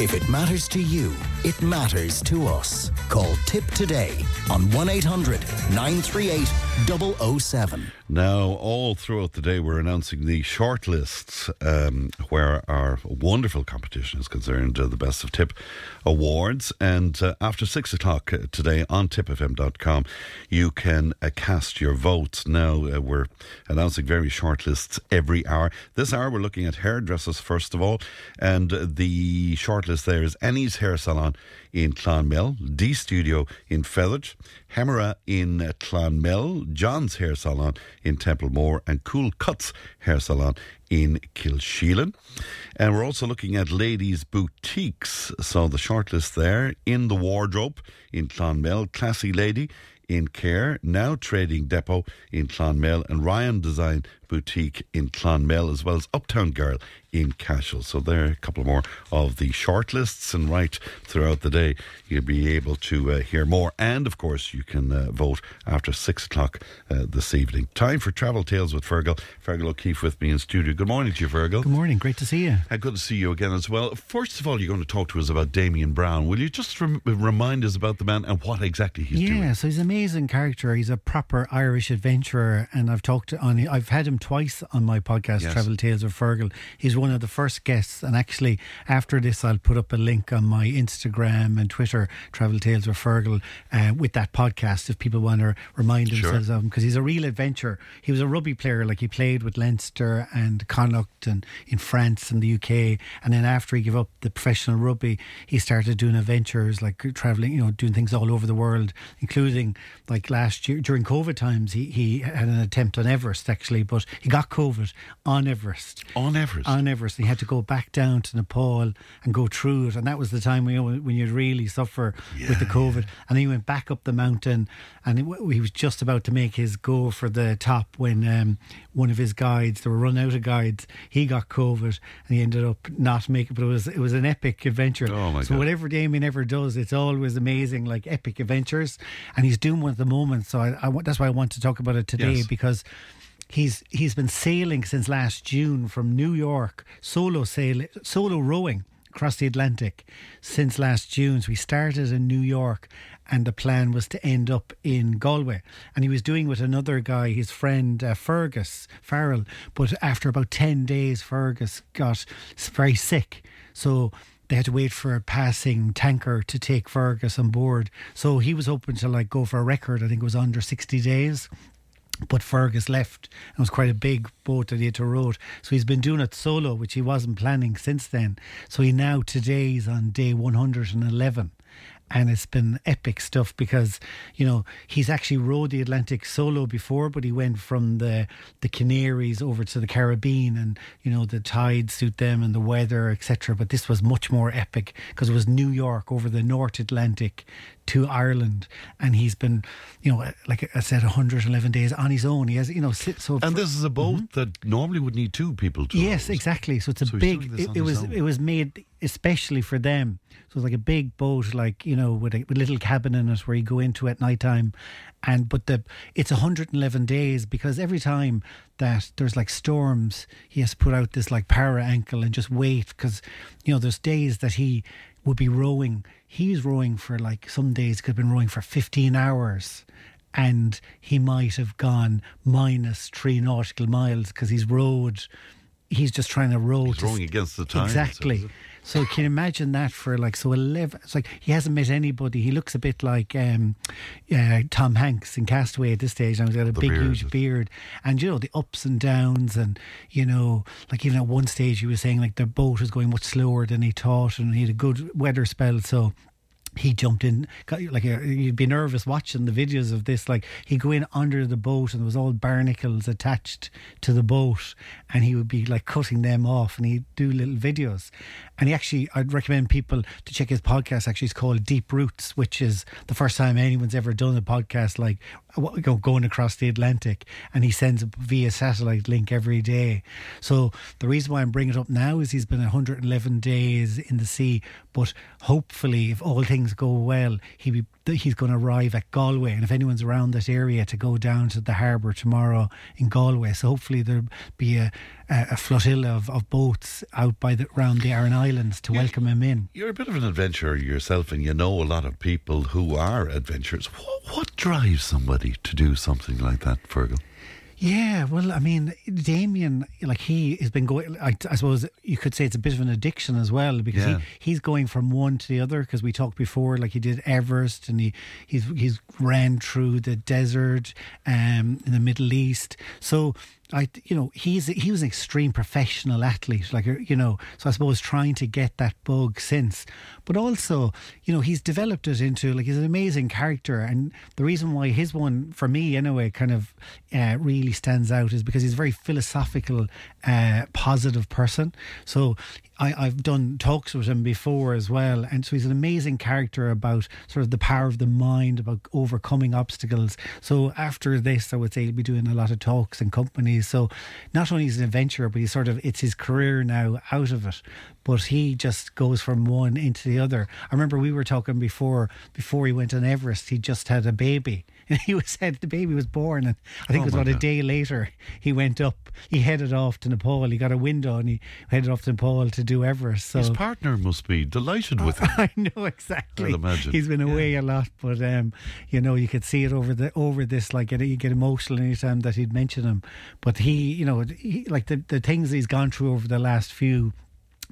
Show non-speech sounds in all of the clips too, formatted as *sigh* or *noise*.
If it matters to you, it matters to us. Call Tipp today on 1 800 938 007. Now, all throughout the day, we're announcing the shortlists um, where our wonderful competition is concerned, uh, the Best of Tipp Awards. And uh, after six o'clock uh, today on tippfm.com, you can uh, cast your votes. Now, uh, we're announcing very shortlists every hour. This hour, we're looking at hairdressers first of all. And uh, the shortlist there is Annie's Hair Salon in Clonmel, D Studio in Fethard, Hemera in Clonmel, John's Hair Salon in Templemore, and Cool Cuts Hair Salon in Kilsheelan. And we're also looking at ladies' boutiques. So the shortlist there in the wardrobe in Clonmel, Classy Lady in Cahir, Now Trading Depot in Clonmel, and Ryan Design Boutique in Clonmel, as well as Uptown Girl in Cashel. So there are a couple more of the shortlists, and right throughout the day, you'll be able to uh, hear more. And of course, you can uh, vote after six o'clock uh, this evening. Time for Travel Tales with Fergal. Fergal O'Keefe with me in studio. Good morning to you, Fergal. Good morning. Great to see you. Uh, good to see you again as well. First of all, you're going to talk to us about Damian Browne. Will you just rem- remind us about the man and what exactly he's yeah, doing? Yeah, so he's an amazing character. He's a proper Irish adventurer, and I've talked on. I've had him twice on my podcast, Yes. Travel Tales with Fergal. He's one of the first guests, and actually, after this, I'll put up a link on my Instagram and Twitter, Travel Tales with Fergal, uh, with that podcast if people want to remind Sure. themselves of him because he's a real adventure. He was a rugby player, like he played with Leinster and Connacht and in France and the UK, and then after he gave up the professional rugby, he started doing adventures like traveling, you know, doing things all over the world, including like last year during COVID times. He he had an attempt on Everest actually, but he got COVID on Everest. On Everest. On Everest, he had to go back down to Nepal and go through it, and that was the time when you when you really suffer with the COVID. And then he went back up the mountain, and he, he was just about to make his go for the top when um, one of his guides, they were run out of guides, he got COVID, and he ended up not making. But it was it was an epic adventure. Oh, my so God. whatever Damian ever does, it's always amazing, like epic adventures, and he's doing one at the moment. So I, I that's why I want to talk about it today Yes. because he's he's been sailing since last June from New York, solo sailing, solo rowing across the Atlantic since last June. So he started in New York, and the plan was to end up in Galway. And he was doing with another guy, his friend uh, Fergus Farrell. But after about ten days, Fergus got very sick, so. They had to wait for a passing tanker to take Fergus on board. So he was hoping to like go for a record. I think it was under 60 days but Fergus left. It was quite a big boat that he had to row. So he's been doing it solo, which he wasn't planning since then. So he now today's on day 111. And it's been epic stuff because, you know, he's actually rode the Atlantic solo before, but he went from the the Canaries over to the Caribbean and, you know, the tides suit them and the weather, etc. But this was much more epic because it was New York over the North Atlantic to Ireland. And he's been, you know, like I said, 111 days on his own. He has, you know, so and this is a boat mm-hmm. that normally would need two people to Yes, exactly. So it's a So big. It, it was own. it was made especially for them. So it's like a big boat, like you know, with a, with a little cabin in it where you go into at night time, and but the it's 111 days because every time that there's like storms, he has to put out this like para anchor and just wait because you know there's days that he would be rowing. He's rowing for like some days could have been rowing for 15 hours and he might have gone minus three nautical miles because he's rowed. He's just trying to row. He's to rowing against the tide, Exactly. so So can you imagine that for like so eleven? It's like he hasn't met anybody. He looks a bit like um, uh, Tom Hanks in Castaway at this stage, and he's got a The big, beard, huge beard, and you know the ups and downs, and you know, like even at one stage he was saying like the boat was going much slower than he thought, and he had a good weather spell, so he jumped in like uh, you'd be nervous watching the videos of this like he'd go in under the boat and there was all barnacles attached to the boat and he would be like cutting them off and he'd do little videos. And he actually i'd recommend people to check his podcast actually it's called deep roots which is the first time anyone's ever done a podcast like going across the atlantic and he sends via satellite link every day. So the reason why i'm bringing it up now is he's been 111 days in the sea but hopefully if all things go well he'll be that he's going to arrive at Galway, and if anyone's around that area, to go down to the harbour tomorrow in Galway. So hopefully there'll be a, a flotilla of, of boats out by the around the Aran Islands to welcome him in. You're a bit of an adventurer yourself, and you know a lot of people who are adventurers. What, what drives somebody to do something like that, Fergal? Yeah, well, I mean, Damian, like he has been going. I, I, suppose you could say it's a bit of an addiction as well because yeah. he, he's going from one to the other. Because we talked before, like he did Everest, and he he's he's ran through the desert um, in the Middle East. So I, you know, he's he was an extreme professional athlete, like you know. So I suppose trying to get that bug since, but also, you know, he's developed it into like he's an amazing character, and the reason why his one for me anyway kind of uh, really stands out is because he's a very philosophical, uh, positive person. So I, have done talks with him before as well, and so he's an amazing character about sort of the power of the mind, about overcoming obstacles. So after this, I would say he'll be doing a lot of talks and companies. So not only is an adventurer, but he's sort of it's his career now out of it. But he just goes from one into the other. I remember we were talking before before he went on Everest. He just had a baby *laughs* he was said the baby was born, and I think oh it was about God. a day later he went up. He headed off to Nepal. He got a window and he headed off to Nepal to do Everest. So his partner must be delighted with him. *laughs* I know exactly. I'd imagine he's been away yeah. a lot, but um, you know you could see it over the over this. Like you get emotional anytime that he'd mention him. But he, you know, he, like the the things he's gone through over the last few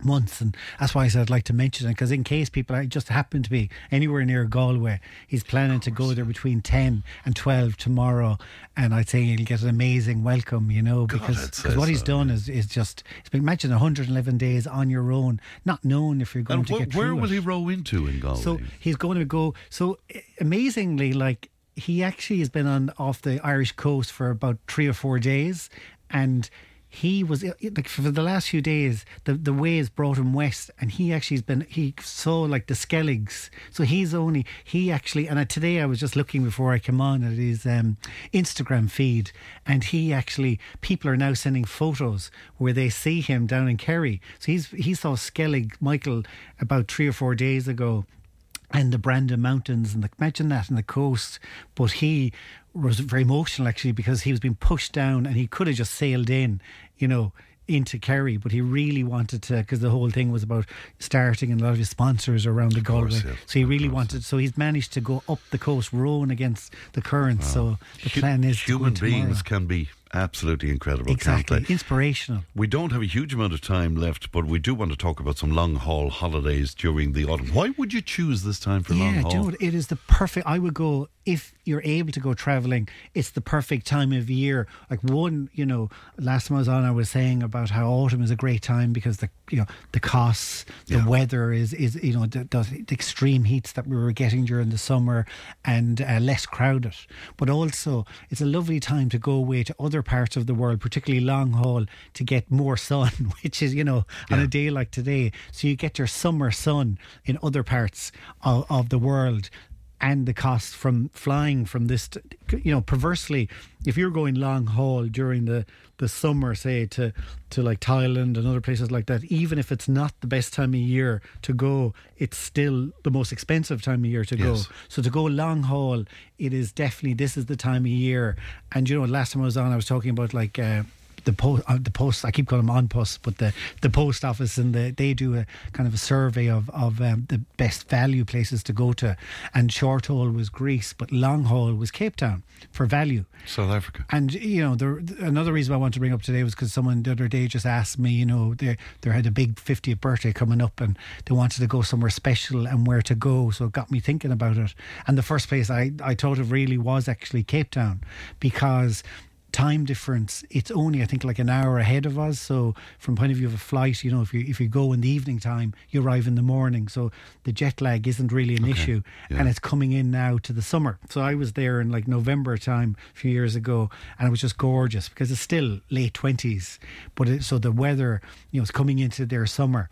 months and that's why I said I'd like to mention it because in case people just happen to be anywhere near Galway he's planning to go there between 10 and 12 tomorrow and I'd say he'll get an amazing welcome you know because because what he's done is, is just it's been imagine 111 days on your own not knowing if you're going and to wh- get where will it. he row into in Galway? so he's going to go so eh, amazingly like he actually has been on off the Irish coast for about three or four days and he was like for the last few days the the waves brought him west and he actually has been he saw like the skelligs so he's only he actually and today I was just looking before I came on at his um, Instagram feed and he actually people are now sending photos where they see him down in Kerry so he's he saw skellig Michael about three or four days ago and the Brandon Mountains and the, imagine that and the coast. But he was very emotional actually because he was being pushed down and he could have just sailed in you know, into Kerry, but he really wanted to because the whole thing was about starting and a lot of his sponsors around the Galway. Yeah. So he really wanted. So he's managed to go up the coast, rowing against the currents. Wow. So the plan is human beings can be absolutely incredible. Exactly, inspirational. We don't have a huge amount of time left, but we do want to talk about some long haul holidays during the autumn. Why would you choose this time for yeah, long haul? Yeah, it is the perfect. I would go if you're able to go traveling, it's the perfect time of year. Like one, you know, last time I was on, I was saying about how autumn is a great time because the you know the costs, the yeah. weather is is you know the, the, extreme heats that we were getting during the summer, and uh, less crowded. But also, it's a lovely time to go away to other parts of the world, particularly long haul, to get more sun, *laughs* which is you know yeah. on a day like today. So you get your summer sun in other parts of, of the world and the cost from flying from this, you know, perversely, if you're going long haul during the, the summer, say to, to like Thailand and other places like that, even if it's not the best time of year to go, it's still the most expensive time of year to yes. go. So to go long haul, it is definitely, this is the time of year. And, you know, last time I was on, I was talking about like, uh, the post, uh, the post. I keep calling them on post, but the the post office and the, they do a kind of a survey of of um, the best value places to go to, and short haul was Greece, but long haul was Cape Town for value. South Africa. And you know, the, another reason I want to bring up today was because someone the other day just asked me, you know, they they had a big 50th birthday coming up, and they wanted to go somewhere special and where to go. So it got me thinking about it. And the first place I I thought of really was actually Cape Town, because time difference, it's only I think like an hour ahead of us. So from point of view of a flight, you know, if you if you go in the evening time, you arrive in the morning. So the jet lag isn't really an okay. issue, yeah. and it's coming in now to the summer. So I was there in like November time a few years ago, and it was just gorgeous because it's still late twenties, but it, so the weather, you know, is coming into their summer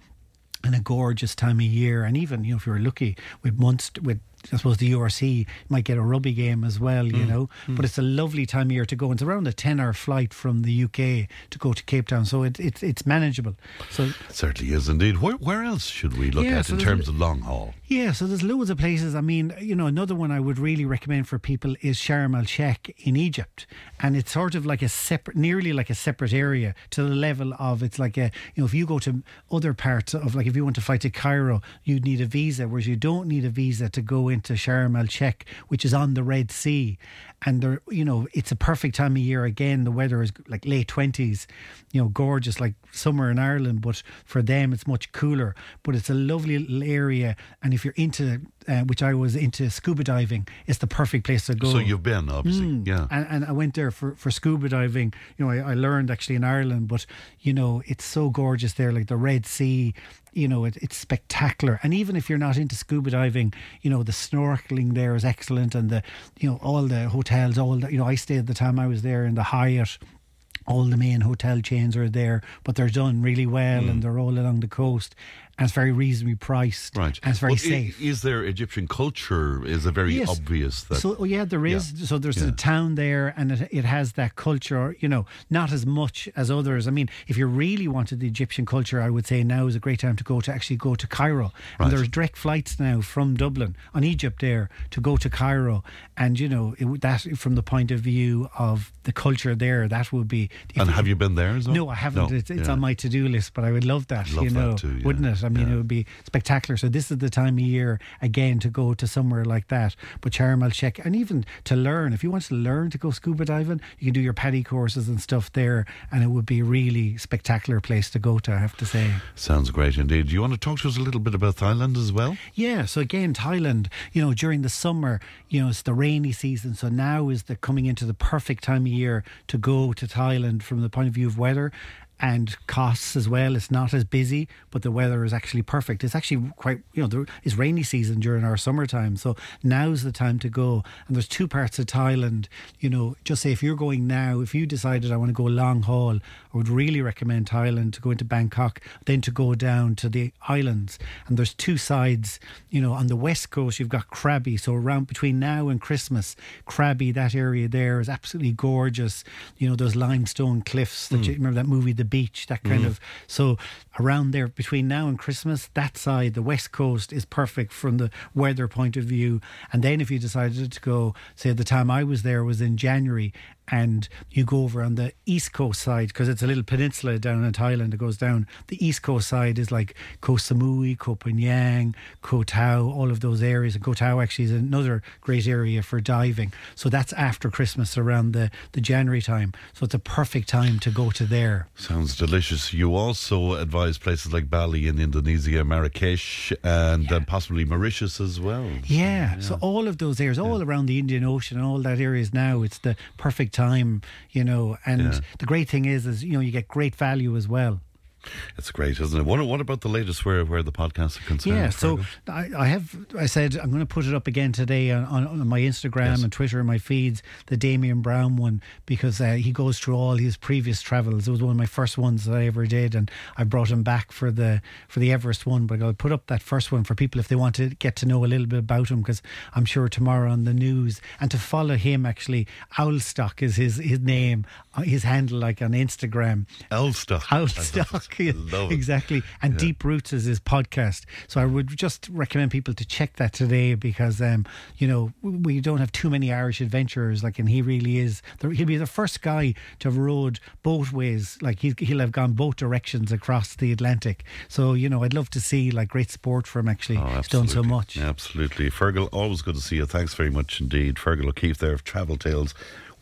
and a gorgeous time of year. And even, you know, if you're lucky with months, with I suppose the URC might get a rugby game as well, you mm. know. But mm. it's a lovely time of year to go. It's around a ten-hour flight from the UK to go to Cape Town, so it, it's it's manageable. So It certainly is indeed. Where, where else should we look Yeah, at so in terms of long haul? yeah, so there's loads of places. I mean, you know, another one I would really recommend for people is Sharm el Sheikh in Egypt, and it's sort of like a separate, nearly like a separate area to the level of it's like a, you know, if you go to other parts of like if you want to fly to Cairo, you'd need a visa, whereas you don't need a visa to go into Sharm el Sheikh, which is on the Red Sea, and there, you know, it's a perfect time of year. Again, the weather is like late twenties, you know, gorgeous like summer in Ireland, but for them it's much cooler. But it's a lovely little area, and if you're into, uh, which I was into scuba diving, it's the perfect place to go. So you've been, obviously. Mm. Yeah. And, and I went there for, for scuba diving. You know, I, I learned actually in Ireland, but you know, it's so gorgeous there, like the Red Sea. You know, it, it's spectacular. And even if you're not into scuba diving, you know, the snorkeling there is excellent, and the you know all the hotels, all the you know, I stayed the time I was there in the Hyatt. All the main hotel chains are there, but they're done really well, Mm. and they're all along the coast, and it's very reasonably priced, Right. And it's very Well, safe. Is there Egyptian culture? Is it very Yes. obvious that So oh yeah, there is. So there's Yeah. a town there, and it, it has that culture. You know, not as much as others. I mean, if you really wanted the Egyptian culture, I would say now is a great time to go to actually go to Cairo. Right. And there's direct flights now from Dublin on EgyptAir to go to Cairo, and you know it, that from the point of view of the culture there, that would be. And you- have you been there as well? no, I haven't. No, it's it's yeah. on my to do list, but I would love that. Love you that know, too, yeah. wouldn't it? I mean, Yeah. it would be spectacular. So this is the time of year again to go to somewhere like that. But Sharm el Sheikh, and even to learn, if you want to learn to go scuba diving, you can do your PADI courses and stuff there, and it would be a really spectacular place to go to. I have to say. Sounds great indeed. Do you want to talk to us a little bit about Thailand as well? Yeah, so again, Thailand, you know, during the summer, you know, it's the rainy season. So now is the coming into the perfect time of year to go to Thailand from the point of view of weather and costs as well. It's not as busy, but the weather is actually perfect. It's actually quite, you know, there is rainy season during our summertime. So now's the time to go. And there's two parts of Thailand, you know, just say if you're going now, if you decided I want to go long haul, I would really recommend Thailand to go into Bangkok, then to go down to the islands. And there's two sides, you know, on the west coast, you've got Krabi. So around between now and Christmas, Krabi, that area there is absolutely gorgeous. You know, those limestone cliffs that hmm. you remember that movie, The Beach, that kind mm. of. So around there, between now and Christmas, that side, the west coast, is perfect from the weather point of view. And then if you decided to go, say, the time I was there was in January, and you go over on the east coast side because it's a little peninsula down in Thailand that goes down. The east coast side is like Koh Samui, Koh Phangan, Koh Tao, all of those areas. And Koh Tao actually is another great area for diving. So that's after Christmas around the, the January time. So it's a perfect time to go to there. Sounds delicious. You also advise places like Bali in Indonesia, Marrakesh, and uh, possibly Mauritius as well. Yeah. So all of those areas, all around the Indian Ocean, all that areas now, it's the perfect time, you know. And Yeah. the great thing is, is you know, you get great value as well. It's great, isn't it? What, what about the latest where, where the podcasts are concerned? Yeah, so I, I have. I said I'm going to put it up again today on, on, on my Instagram Yes. and Twitter and my feeds, the Damian Browne one, because uh, he goes through all his previous travels. It was one of my first ones that I ever did, and I brought him back for the for the Everest one. But I'll put up that first one for people if they want to get to know a little bit about him, because I'm sure tomorrow on the news and to follow him actually, Owlstock is his his name, uh, his handle like on Instagram. Owlstock. Outstock. I *laughs* love it. exactly. And Deep Roots is his podcast. So I would just recommend people to check that today because, um, you know, we don't have too many Irish adventurers. Like, and he really is. the- He'll be the first guy to have rowed both ways. Like, he's, he'll have gone both directions across the Atlantic. So, you know, I'd love to see like great sport for him actually. Oh, he's done so much. Absolutely. Fergal, always good to see you. Thanks very much indeed. Fergal O'Keefe there of Travel Tales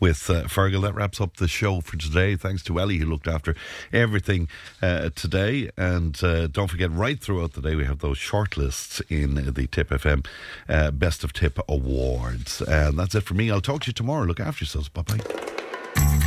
with uh, Fergal. That wraps up the show for today. Thanks to Ellie who looked after everything uh, today. And uh, don't forget, right throughout the day, we have those shortlists in the Tipp FM uh, Best of Tipp Awards. And that's it for me. I'll talk to you tomorrow. Look after yourselves. Bye bye.